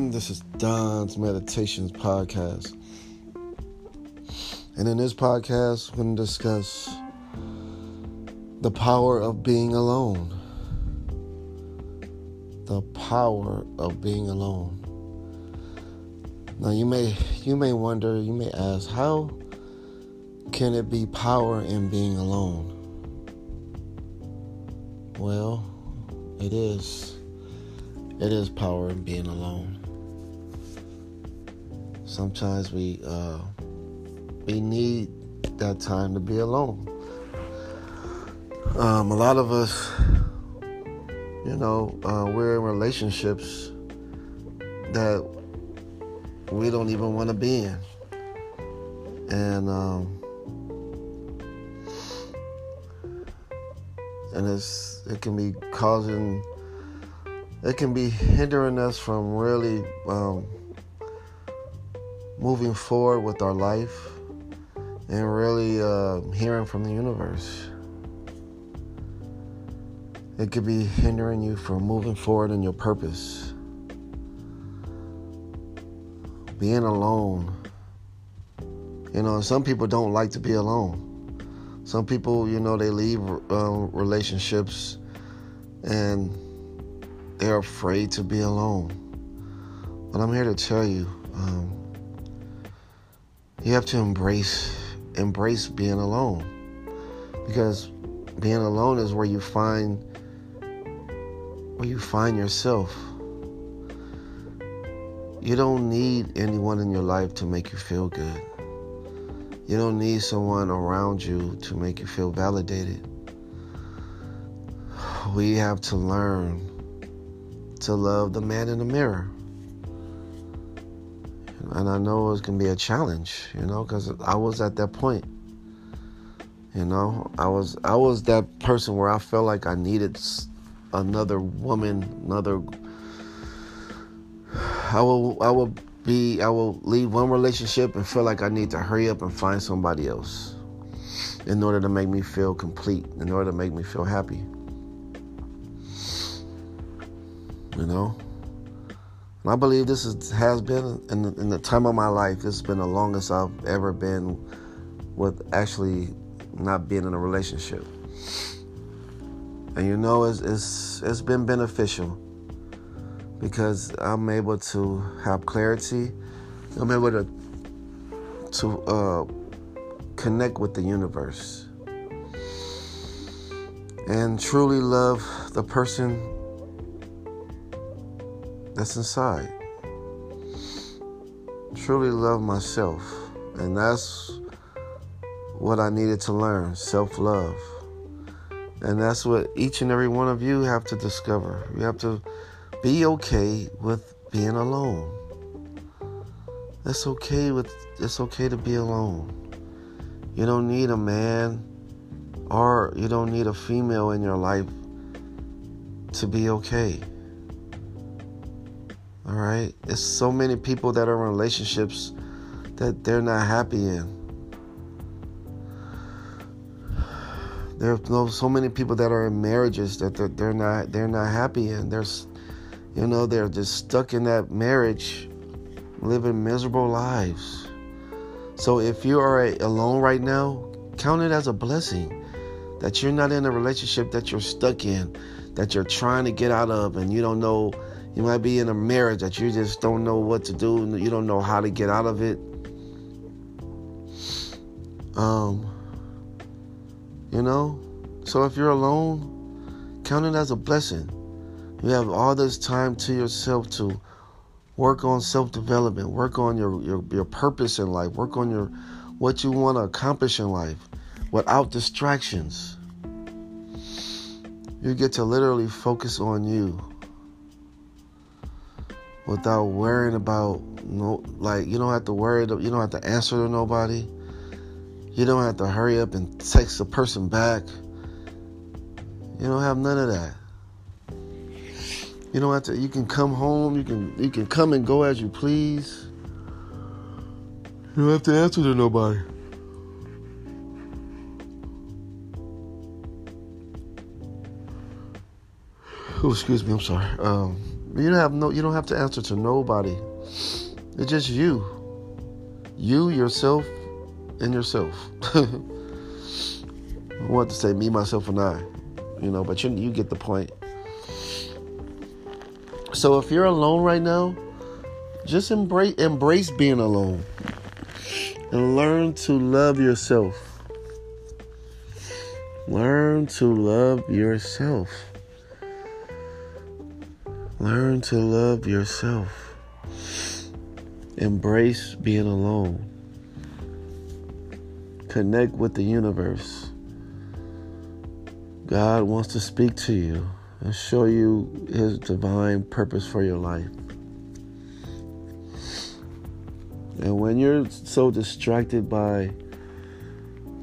everyone. This is Don's Meditations Podcast. And in this podcast, we're going to discuss the power of being alone. The power of being alone. Now you may you may wonder, you may ask, how can it be power in being alone? Well, it is. It is power in being alone. Sometimes we uh, we need that time to be alone. Um, a lot of us, you know, uh, we're in relationships that we don't even want to be in, and um, and it's it can be causing it can be hindering us from really um, moving forward with our life and really uh, hearing from the universe. It could be hindering you from moving forward in your purpose. Being alone. You know, some people don't like to be alone. Some people, you know, they leave um, relationships and they're afraid to be alone. But I'm here to tell you, um, you have to embrace embrace being alone, because being alone is where you find where you find yourself. You don't need anyone in your life to make you feel good. You don't need someone around you to make you feel validated. We have to learn to love the man in the mirror. And I know it's to be a challenge, you know, because I was at that point. You know, I was I was that person where I felt like I needed another woman, another. I will I will be I will leave one relationship and feel like I need to hurry up and find somebody else in order to make me feel complete, in order to make me feel happy. you know. And I believe this is, has been, in the, in the time of my life, this has been the longest I've ever been with actually not being in a relationship. And you know, it's, it's, it's been beneficial because I'm able to have clarity. I'm able to to uh, connect with the universe and truly love the person that's inside. Truly love myself. And that's what I needed to learn self love. And that's what each and every one of you have to discover. You have to be okay with being alone. It's okay with it's okay to be alone. You don't need a man or you don't need a female in your life to be okay. All right? There's so many people that are in relationships that they're not happy in. There are so many people that are in marriages that they're, they're not they're not happy in. There's you know they're just stuck in that marriage, living miserable lives. So if you are alone right now, count it as a blessing that you're not in a relationship that you're stuck in, that you're trying to get out of, and you don't know you might be in a marriage that you just don't know what to do, you don't know how to get out of it. Um, you know, so if you're alone, count it as a blessing. You have all this time to yourself to work on self-development, work on your, your, your purpose in life, work on your what you want to accomplish in life without distractions. You get to literally focus on you without worrying about no like you don't have to worry you don't have to answer to nobody. You don't have to hurry up and text the person back. You don't have none of that. You don't have to you can come home you can you can come and go as you please. You don't have to answer to nobody. Oh excuse me i'm sorry. Um You don't have no you don't have to answer to nobody. It's just you. You, yourself, and yourself. I want to say me, myself, and I. You know, but you you get the point. So if you're alone right now, just embrace embrace being alone. And learn to love yourself. Learn to love yourself. Learn to love yourself. Embrace being alone. Connect with the universe. God wants to speak to you and show you His divine purpose for your life. And when you're so distracted by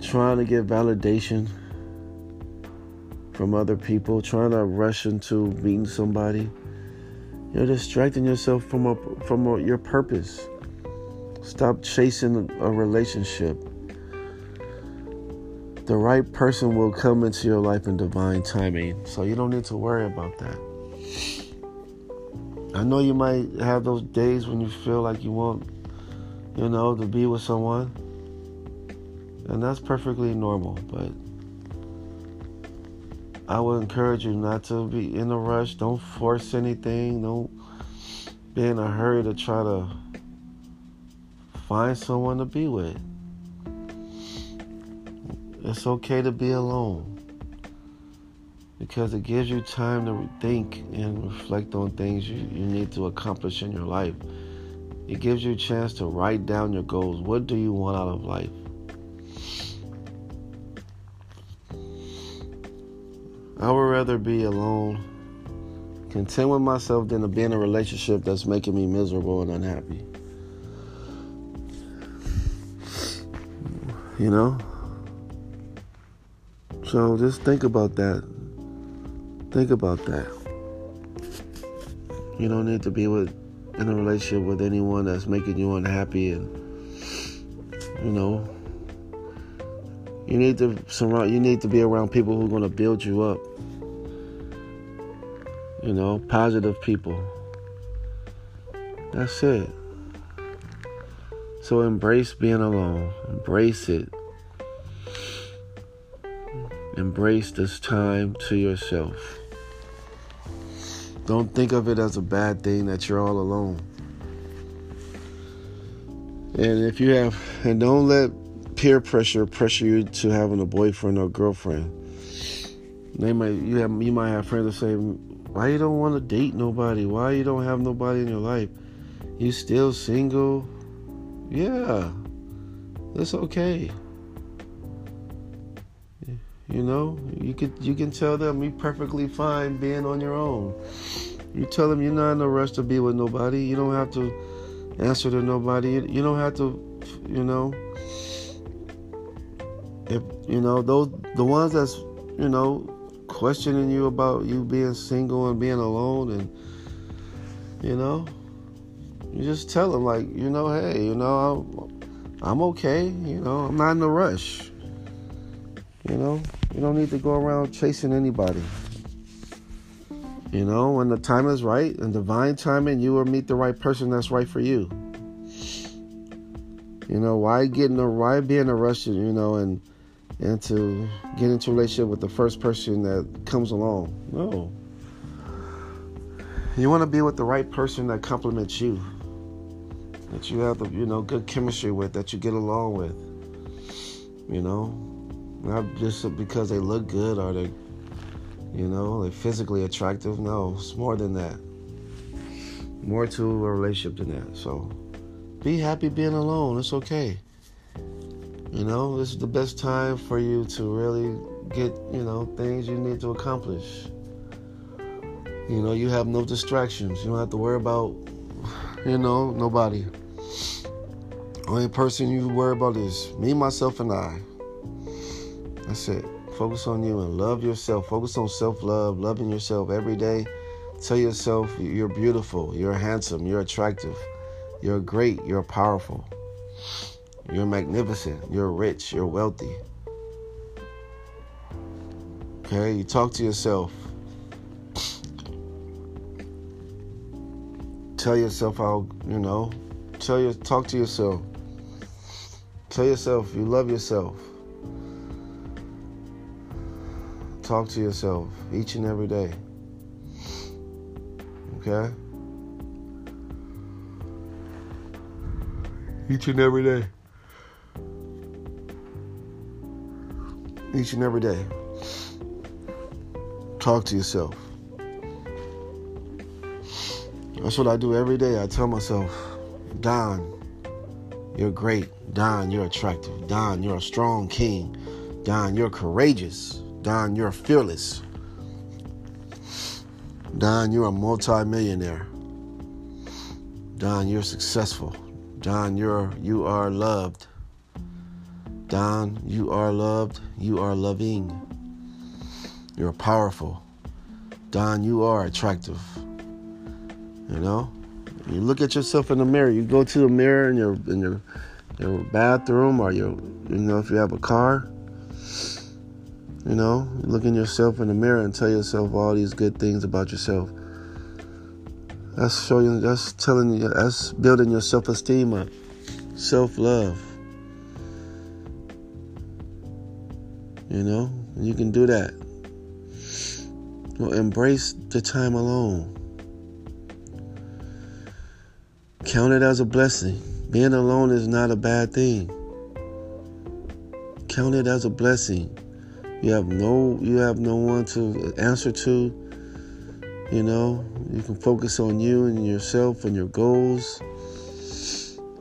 trying to get validation from other people, trying to rush into meeting somebody, you're distracting yourself from a, from a, your purpose. Stop chasing a relationship. The right person will come into your life in divine timing, so you don't need to worry about that. I know you might have those days when you feel like you want, you know, to be with someone, and that's perfectly normal, but I would encourage you not to be in a rush. Don't force anything. Don't be in a hurry to try to find someone to be with. It's okay to be alone because it gives you time to think and reflect on things you, you need to accomplish in your life. It gives you a chance to write down your goals. What do you want out of life? I would rather be alone, content with myself, than to be in a relationship that's making me miserable and unhappy. You know? So just think about that. Think about that. You don't need to be with in a relationship with anyone that's making you unhappy and you know you need to surround. You need to be around people who are going to build you up. You know, positive people. That's it. So embrace being alone. Embrace it. Embrace this time to yourself. Don't think of it as a bad thing that you're all alone. And if you have, and don't let peer pressure pressure you to having a boyfriend or girlfriend. They might you have you might have friends that say, "Why you don't want to date nobody? Why you don't have nobody in your life? You still single?" Yeah, it's okay. You know, you could you can tell them you perfectly fine being on your own. You tell them you're not in a rush to be with nobody. You don't have to answer to nobody. You don't have to, you know if you know those the ones that's you know questioning you about you being single and being alone and you know you just tell them like you know hey you know I'm, I'm okay you know i'm not in a rush. You know you don't need to go around chasing anybody. You know when the time is right and divine timing you will meet the right person that's right for you. You know why get in a why be in a rush you know and and to get into a relationship with the first person that comes along. No. You want to be with the right person that complements you, that you have the you know good chemistry with, that you get along with. You know, not just because they look good or they, you know, they're physically attractive. No, it's more than that. More to a relationship than that. So, be happy being alone. It's okay. You know, this is the best time for you to really get, you know, things you need to accomplish. You know, you have no distractions. You don't have to worry about, you know, nobody. Only person you worry about is me, myself, and I. That's it. Focus on you and love yourself. Focus on self love, loving yourself every day. Tell yourself you're beautiful, you're handsome, you're attractive, you're great, you're powerful. You're magnificent. You're rich. You're wealthy. Okay, you talk to yourself. tell yourself how, you know, tell your talk to yourself. Tell yourself you love yourself. Talk to yourself each and every day. Okay? Each and every day. Each and every day. Talk to yourself. That's what I do every day. I tell myself, Don, you're great. Don, you're attractive. Don, you're a strong king. Don, you're courageous. Don, you're fearless. Don, you're a multimillionaire. Don, you're successful. Don, you're you are loved. Don, you are loved. You are loving. You're powerful. Don, you are attractive. You know, you look at yourself in the mirror. You go to the mirror in your in your your bathroom or your you know if you have a car. You know, look in yourself in the mirror and tell yourself all these good things about yourself. That's showing. That's telling you. That's building your self-esteem up, self-love. You know, you can do that. Well, embrace the time alone. Count it as a blessing. Being alone is not a bad thing. Count it as a blessing. You have no you have no one to answer to. You know, you can focus on you and yourself and your goals.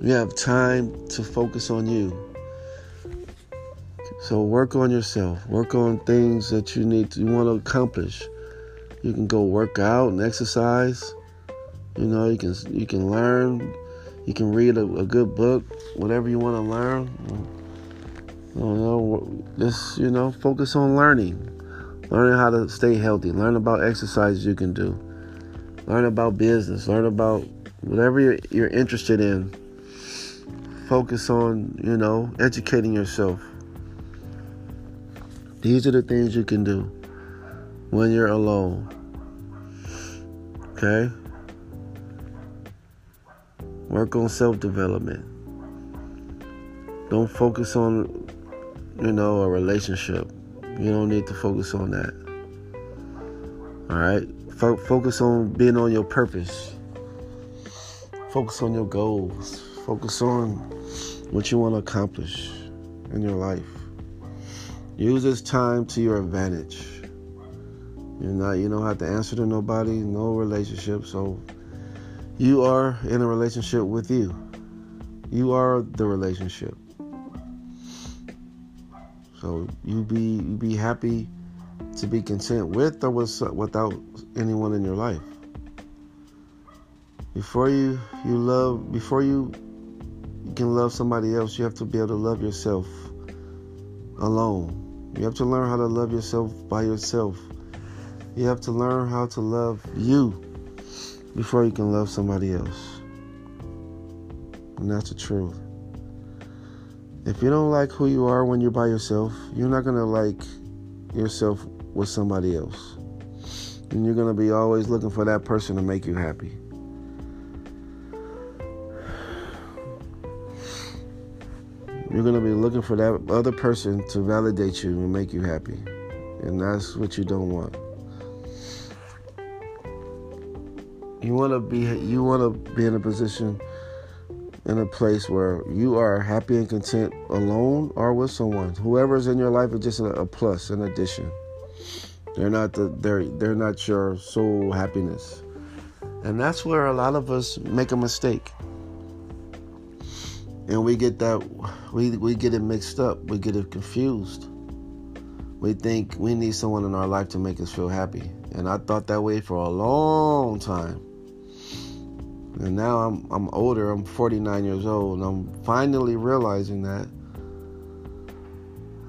You have time to focus on you. So work on yourself. Work on things that you need to, you want to accomplish. You can go work out and exercise. You know, you can you can learn, you can read a, a good book, whatever you want to learn. You know, just you know, focus on learning, learning how to stay healthy, learn about exercises you can do, learn about business, learn about whatever you're, you're interested in. Focus on you know educating yourself. These are the things you can do when you're alone. Okay? Work on self development. Don't focus on, you know, a relationship. You don't need to focus on that. All right? Fo- focus on being on your purpose. Focus on your goals. Focus on what you want to accomplish in your life. Use this time to your advantage. You're not you don't have to answer to nobody, no relationship, so you are in a relationship with you. You are the relationship. So you be you be happy to be content with or with, without anyone in your life. Before you you love before you, you can love somebody else, you have to be able to love yourself alone. You have to learn how to love yourself by yourself. You have to learn how to love you before you can love somebody else. And that's the truth. If you don't like who you are when you're by yourself, you're not going to like yourself with somebody else. And you're going to be always looking for that person to make you happy. You're going to be looking for that other person to validate you and make you happy. And that's what you don't want. You want to be you want to be in a position in a place where you are happy and content alone or with someone. Whoever's in your life is just a, plus, an addition. They're not the they're they're not your sole happiness. And that's where a lot of us make a mistake. And we get that we we get it mixed up. We get it confused. We think we need someone in our life to make us feel happy. And I thought that way for a long time. And now I'm I'm older, I'm 49 years old, and I'm finally realizing that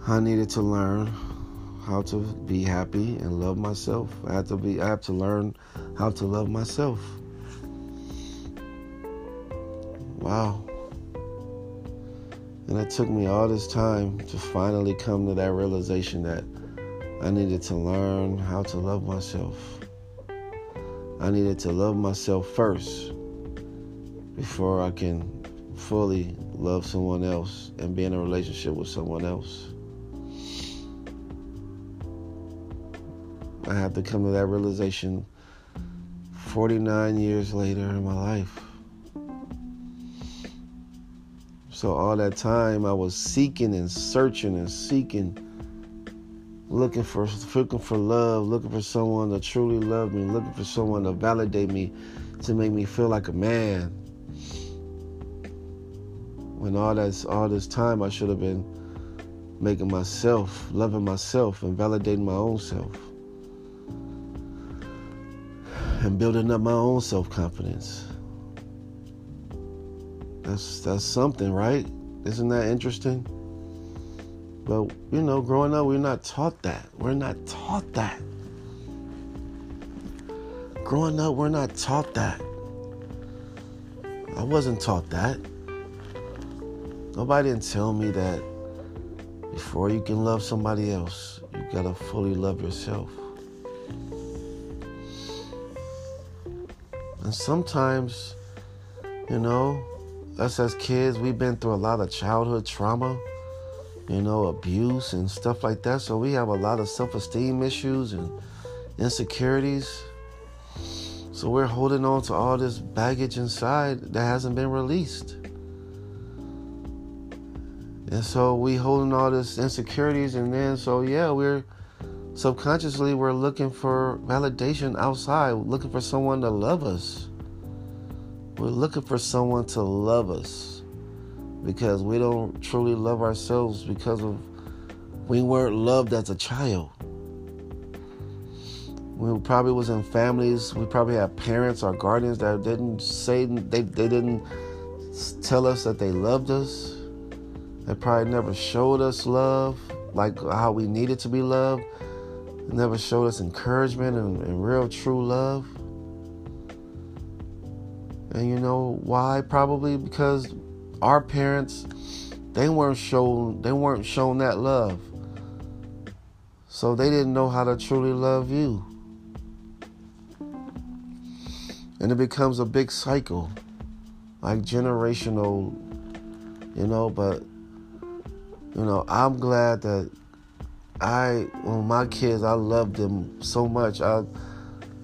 I needed to learn how to be happy and love myself. I had to be I have to learn how to love myself. Wow. And it took me all this time to finally come to that realization that I needed to learn how to love myself. I needed to love myself first before I can fully love someone else and be in a relationship with someone else. I had to come to that realization 49 years later in my life. So all that time I was seeking and searching and seeking, looking for looking for love, looking for someone to truly love me, looking for someone to validate me, to make me feel like a man. When all that's all this time I should have been making myself, loving myself and validating my own self. And building up my own self-confidence. That's that's something, right? Isn't that interesting? But you know, growing up, we're not taught that. We're not taught that. Growing up, we're not taught that. I wasn't taught that. Nobody didn't tell me that before you can love somebody else, you gotta fully love yourself. And sometimes, you know, us as kids, we've been through a lot of childhood trauma, you know, abuse and stuff like that. So we have a lot of self esteem issues and insecurities. So we're holding on to all this baggage inside that hasn't been released. And so we holding all this insecurities and then so yeah, we're subconsciously we're looking for validation outside, looking for someone to love us. We're looking for someone to love us because we don't truly love ourselves because of we weren't loved as a child. We probably was in families. We probably had parents or guardians that didn't say they they didn't tell us that they loved us. They probably never showed us love like how we needed to be loved. Never showed us encouragement and, and real true love. And you know why? Probably because our parents they weren't shown they weren't shown that love. So they didn't know how to truly love you. And it becomes a big cycle. Like generational, you know, but you know, I'm glad that I when my kids I love them so much. I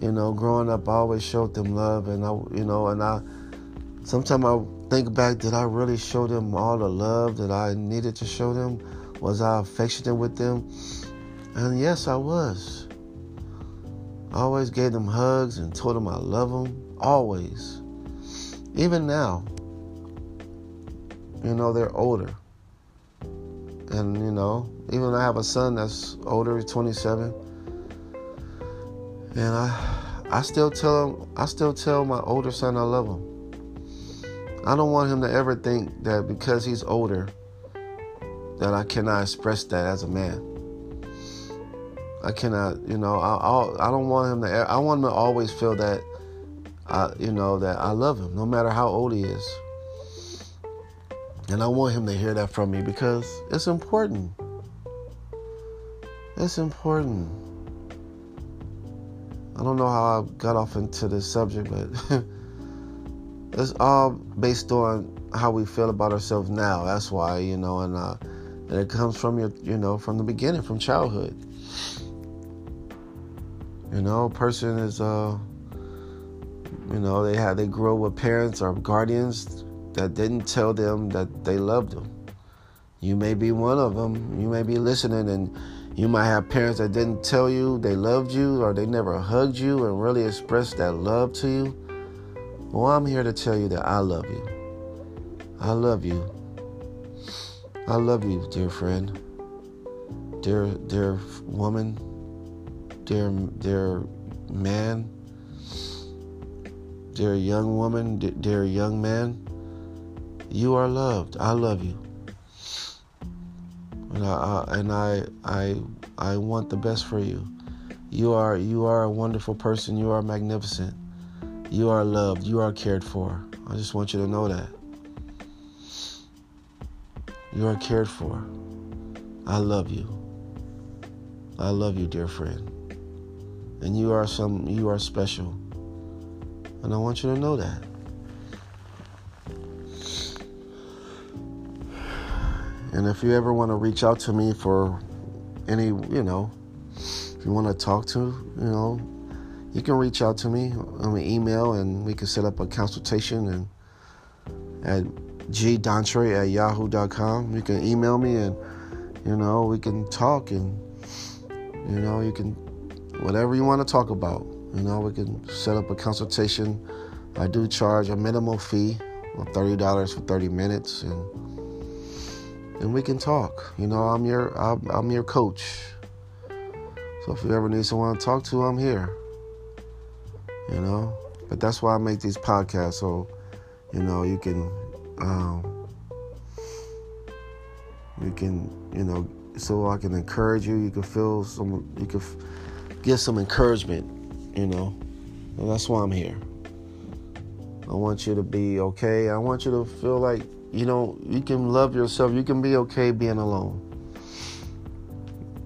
you know, growing up, I always showed them love, and I, you know, and I. Sometimes I think back, did I really show them all the love that I needed to show them? Was I affectionate with them? And yes, I was. I always gave them hugs and told them I love them. Always. Even now. You know, they're older. And, you know, even I have a son that's older, 27 and I, I still tell him, I still tell my older son I love him. I don't want him to ever think that because he's older, that I cannot express that as a man. I cannot, you know, I, I, I don't want him to. I want him to always feel that, I, you know, that I love him, no matter how old he is. And I want him to hear that from me because it's important. It's important. I don't know how I got off into this subject, but it's all based on how we feel about ourselves now. That's why, you know, and uh, and it comes from your, you know, from the beginning, from childhood. You know, a person is, uh, you know, they had they grow with parents or guardians that didn't tell them that they loved them. You may be one of them. You may be listening and you might have parents that didn't tell you they loved you or they never hugged you and really expressed that love to you. Well, I'm here to tell you that I love you. I love you. I love you, dear friend. Dear dear woman. Dear dear man. Dear young woman, dear young man. You are loved. I love you and I, and I I I want the best for you. You are you are a wonderful person. You are magnificent. You are loved. You are cared for. I just want you to know that. You are cared for. I love you. I love you, dear friend. And you are some you are special. And I want you to know that. And if you ever want to reach out to me for any, you know, if you want to talk to, you know, you can reach out to me on an email and we can set up a consultation and at gdontre at yahoo.com. You can email me and, you know, we can talk and, you know, you can, whatever you want to talk about, you know, we can set up a consultation. I do charge a minimal fee of $30 for 30 minutes and, and we can talk. You know, I'm your I'm, I'm your coach. So if you ever need someone to talk to, I'm here. You know, but that's why I make these podcasts so you know you can um, you can you know so I can encourage you. You can feel some. You can f- get some encouragement. You know, and that's why I'm here. I want you to be okay. I want you to feel like you know, you can love yourself. You can be okay being alone.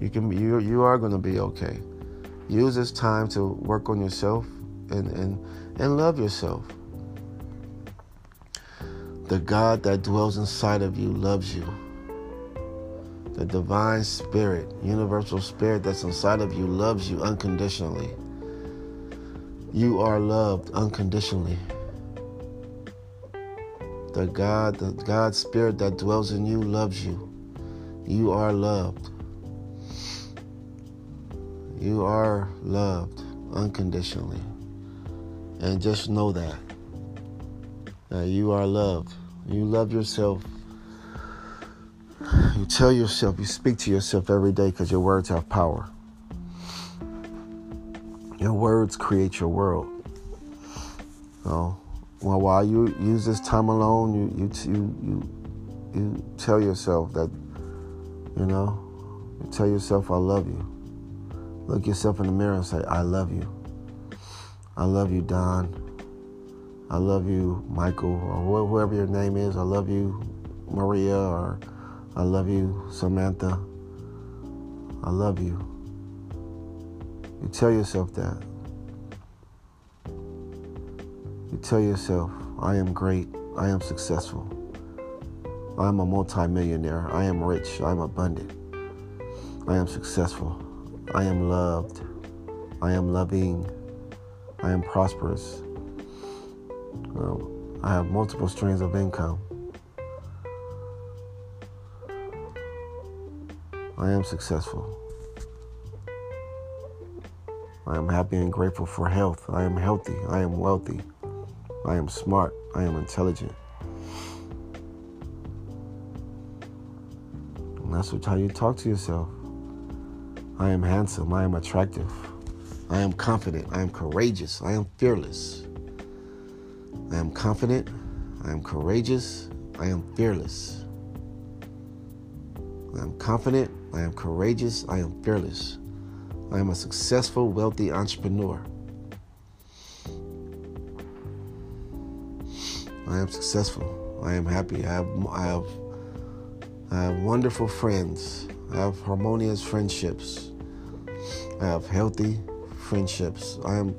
You can you you are going to be okay. Use this time to work on yourself and and and love yourself. The God that dwells inside of you loves you. The divine spirit, universal spirit that's inside of you loves you unconditionally. You are loved unconditionally. The God, the God spirit that dwells in you loves you. You are loved. You are loved unconditionally. And just know that. That you are loved. You love yourself. You tell yourself, you speak to yourself every day because your words have power. Your words create your world. So, well, while you use this time alone, you you you you, you tell yourself that you know, you tell yourself I love you. Look yourself in the mirror and say I love you. I love you, Don. I love you, Michael, or whoever your name is. I love you, Maria, or I love you, Samantha. I love you. You tell yourself that. You tell yourself, I am great, I am successful, I am a multimillionaire, I am rich, I am abundant, I am successful, I am loved, I am loving, I am prosperous, well, I have multiple streams of income. I am successful. I am happy and grateful for health. I am healthy. I am wealthy. I am smart. I am intelligent. And that's how you talk to yourself. I am handsome. I am attractive. I am confident. I am courageous. I am fearless. I am confident. I am courageous. I am fearless. I am confident. I am courageous. I am fearless. I am a successful, wealthy entrepreneur. I am successful. I am happy. I have, I have, I have wonderful friends. I have harmonious friendships. I have healthy friendships. I am,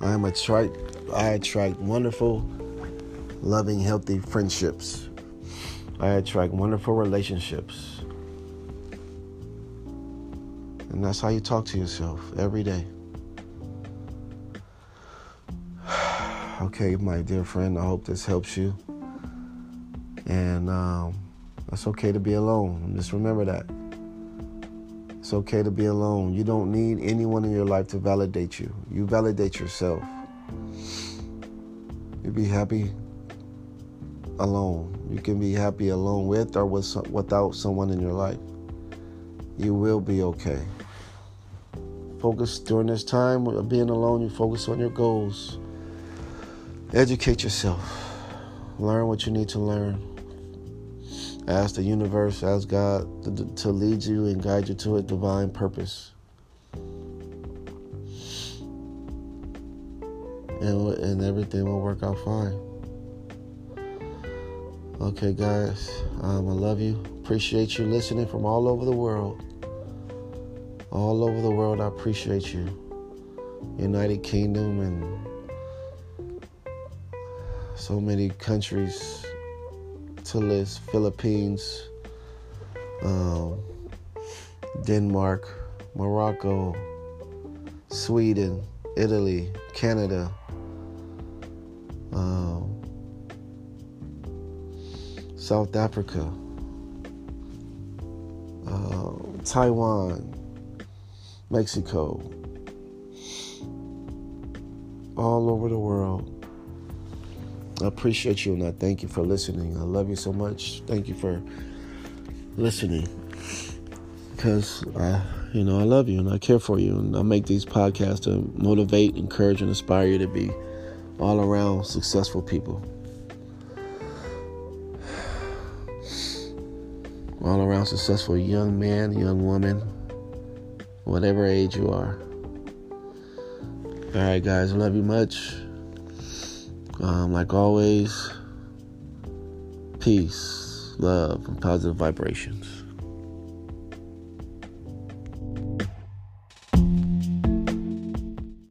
I am attract, I attract wonderful, loving, healthy friendships. I attract wonderful relationships. And that's how you talk to yourself every day. Okay, my dear friend, I hope this helps you. And um, it's okay to be alone. Just remember that. It's okay to be alone. You don't need anyone in your life to validate you. You validate yourself. You be happy alone. You can be happy alone with or with without someone in your life. You will be okay. Focus during this time of being alone. You focus on your goals Educate yourself. Learn what you need to learn. Ask the universe, ask God to, to lead you and guide you to a divine purpose. And, and everything will work out fine. Okay, guys, um, I love you. Appreciate you listening from all over the world. All over the world, I appreciate you. United Kingdom and so many countries to list. Philippines, um, Denmark, Morocco, Sweden, Italy, Canada, um, South Africa, uh, Taiwan, Mexico, all over the world. I appreciate you and I thank you for listening. I love you so much. Thank you for listening because I, you know, I love you and I care for you, and I make these podcasts to motivate, encourage, and inspire you to be all around successful people. All around successful young man, young woman, whatever age you are. All right, guys, I love you much. Um, like always, peace, love, and positive vibrations.